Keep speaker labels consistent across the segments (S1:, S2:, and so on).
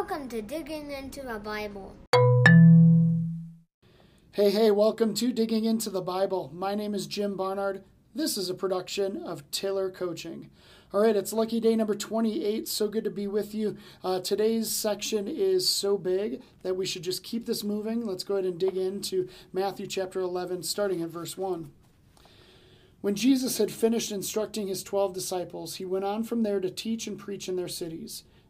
S1: Welcome to Digging into the Bible.
S2: Hey, hey, welcome to Digging into the Bible. My name is Jim Barnard. This is a production of Tiller Coaching. All right, it's lucky day number 28. So good to be with you. Uh, today's section is so big that we should just keep this moving. Let's go ahead and dig into Matthew chapter 11, starting at verse 1. When Jesus had finished instructing his twelve disciples, he went on from there to teach and preach in their cities.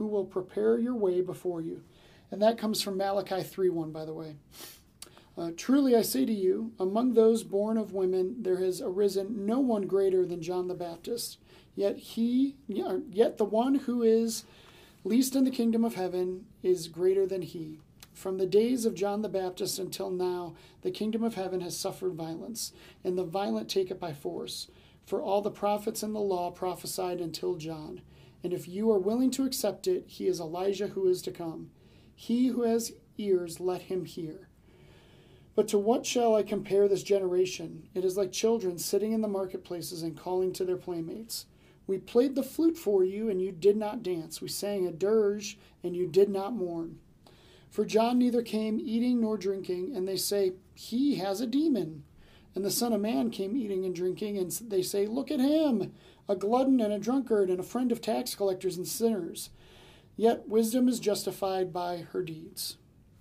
S2: who will prepare your way before you. And that comes from Malachi 3 1, by the way. Uh, Truly I say to you, among those born of women, there has arisen no one greater than John the Baptist. Yet he, yet the one who is least in the kingdom of heaven is greater than he. From the days of John the Baptist until now, the kingdom of heaven has suffered violence, and the violent take it by force. For all the prophets and the law prophesied until John. And if you are willing to accept it, he is Elijah who is to come. He who has ears, let him hear. But to what shall I compare this generation? It is like children sitting in the marketplaces and calling to their playmates. We played the flute for you, and you did not dance. We sang a dirge, and you did not mourn. For John neither came eating nor drinking, and they say, He has a demon. And the Son of Man came eating and drinking, and they say, Look at him, a glutton and a drunkard, and a friend of tax collectors and sinners. Yet wisdom is justified by her deeds.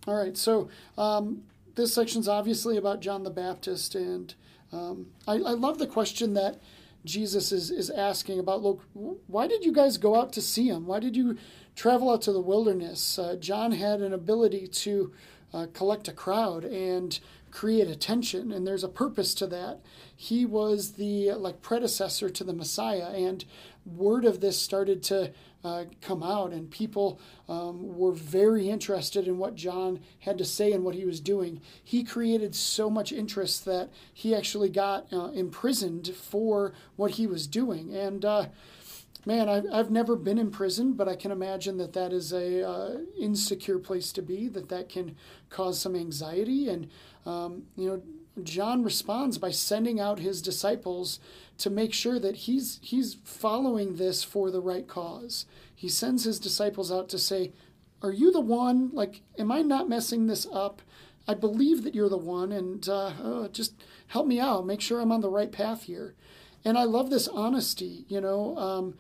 S2: All right, so um, this section's obviously about John the Baptist, and um, I, I love the question that Jesus is, is asking about look, why did you guys go out to see him? Why did you travel out to the wilderness? Uh, John had an ability to uh, collect a crowd and create attention, and there's a purpose to that. He was the like predecessor to the Messiah, and word of this started to uh, come out, and people um, were very interested in what John had to say and what he was doing. He created so much interest that he actually got uh, imprisoned for what he was doing. And uh, man, I've, I've never been in prison, but I can imagine that that is a uh, insecure place to be. That that can cause some anxiety, and um, you know John responds by sending out his disciples to make sure that he's he's following this for the right cause. He sends his disciples out to say, "Are you the one? Like, am I not messing this up? I believe that you're the one, and uh, uh, just help me out. Make sure I'm on the right path here." And I love this honesty. You know, um,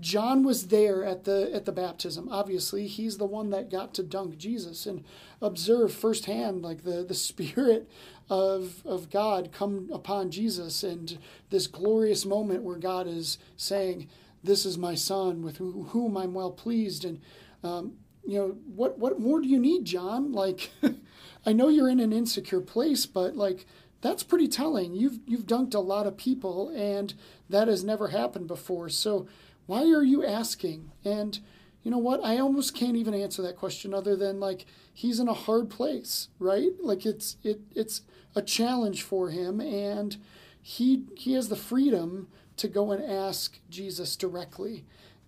S2: John was there at the at the baptism. Obviously, he's the one that got to dunk Jesus and observe firsthand like the the spirit of of God come upon Jesus and this glorious moment where God is saying, "This is my son with whom I'm well pleased." And um, you know what what more do you need, John? Like, I know you're in an insecure place, but like that's pretty telling. You've you've dunked a lot of people, and that has never happened before. So why are you asking? And you know what? I almost can't even answer that question other than like he's in a hard place, right? Like it's it it's a challenge for him and he he has the freedom to go and ask Jesus directly.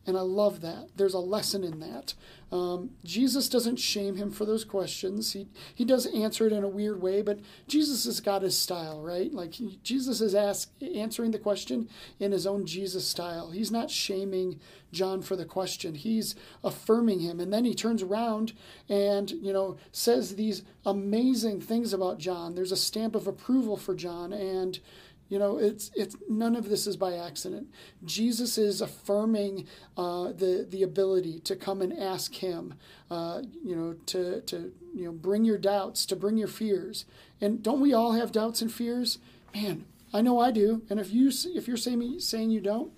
S2: And I love that. There's a lesson in that. Um, Jesus doesn't shame him for those questions. He he does answer it in a weird way, but Jesus has got his style, right? Like he, Jesus is ask, answering the question in his own Jesus style. He's not shaming John for the question. He's affirming him, and then he turns around and you know says these amazing things about John. There's a stamp of approval for John, and You know, it's it's none of this is by accident. Jesus is affirming uh, the the ability to come and ask Him. Uh, you know, to to you know bring your doubts, to bring your fears. And don't we all have doubts and fears? Man, I know I do. And if you if you're saying saying you don't,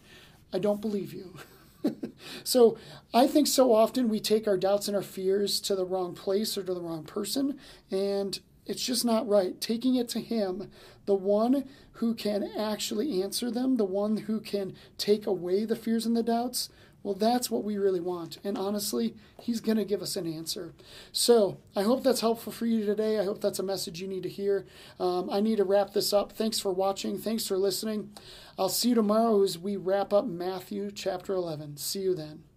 S2: I don't believe you. so I think so often we take our doubts and our fears to the wrong place or to the wrong person, and it's just not right. Taking it to Him, the one who can actually answer them, the one who can take away the fears and the doubts, well, that's what we really want. And honestly, He's going to give us an answer. So I hope that's helpful for you today. I hope that's a message you need to hear. Um, I need to wrap this up. Thanks for watching. Thanks for listening. I'll see you tomorrow as we wrap up Matthew chapter 11. See you then.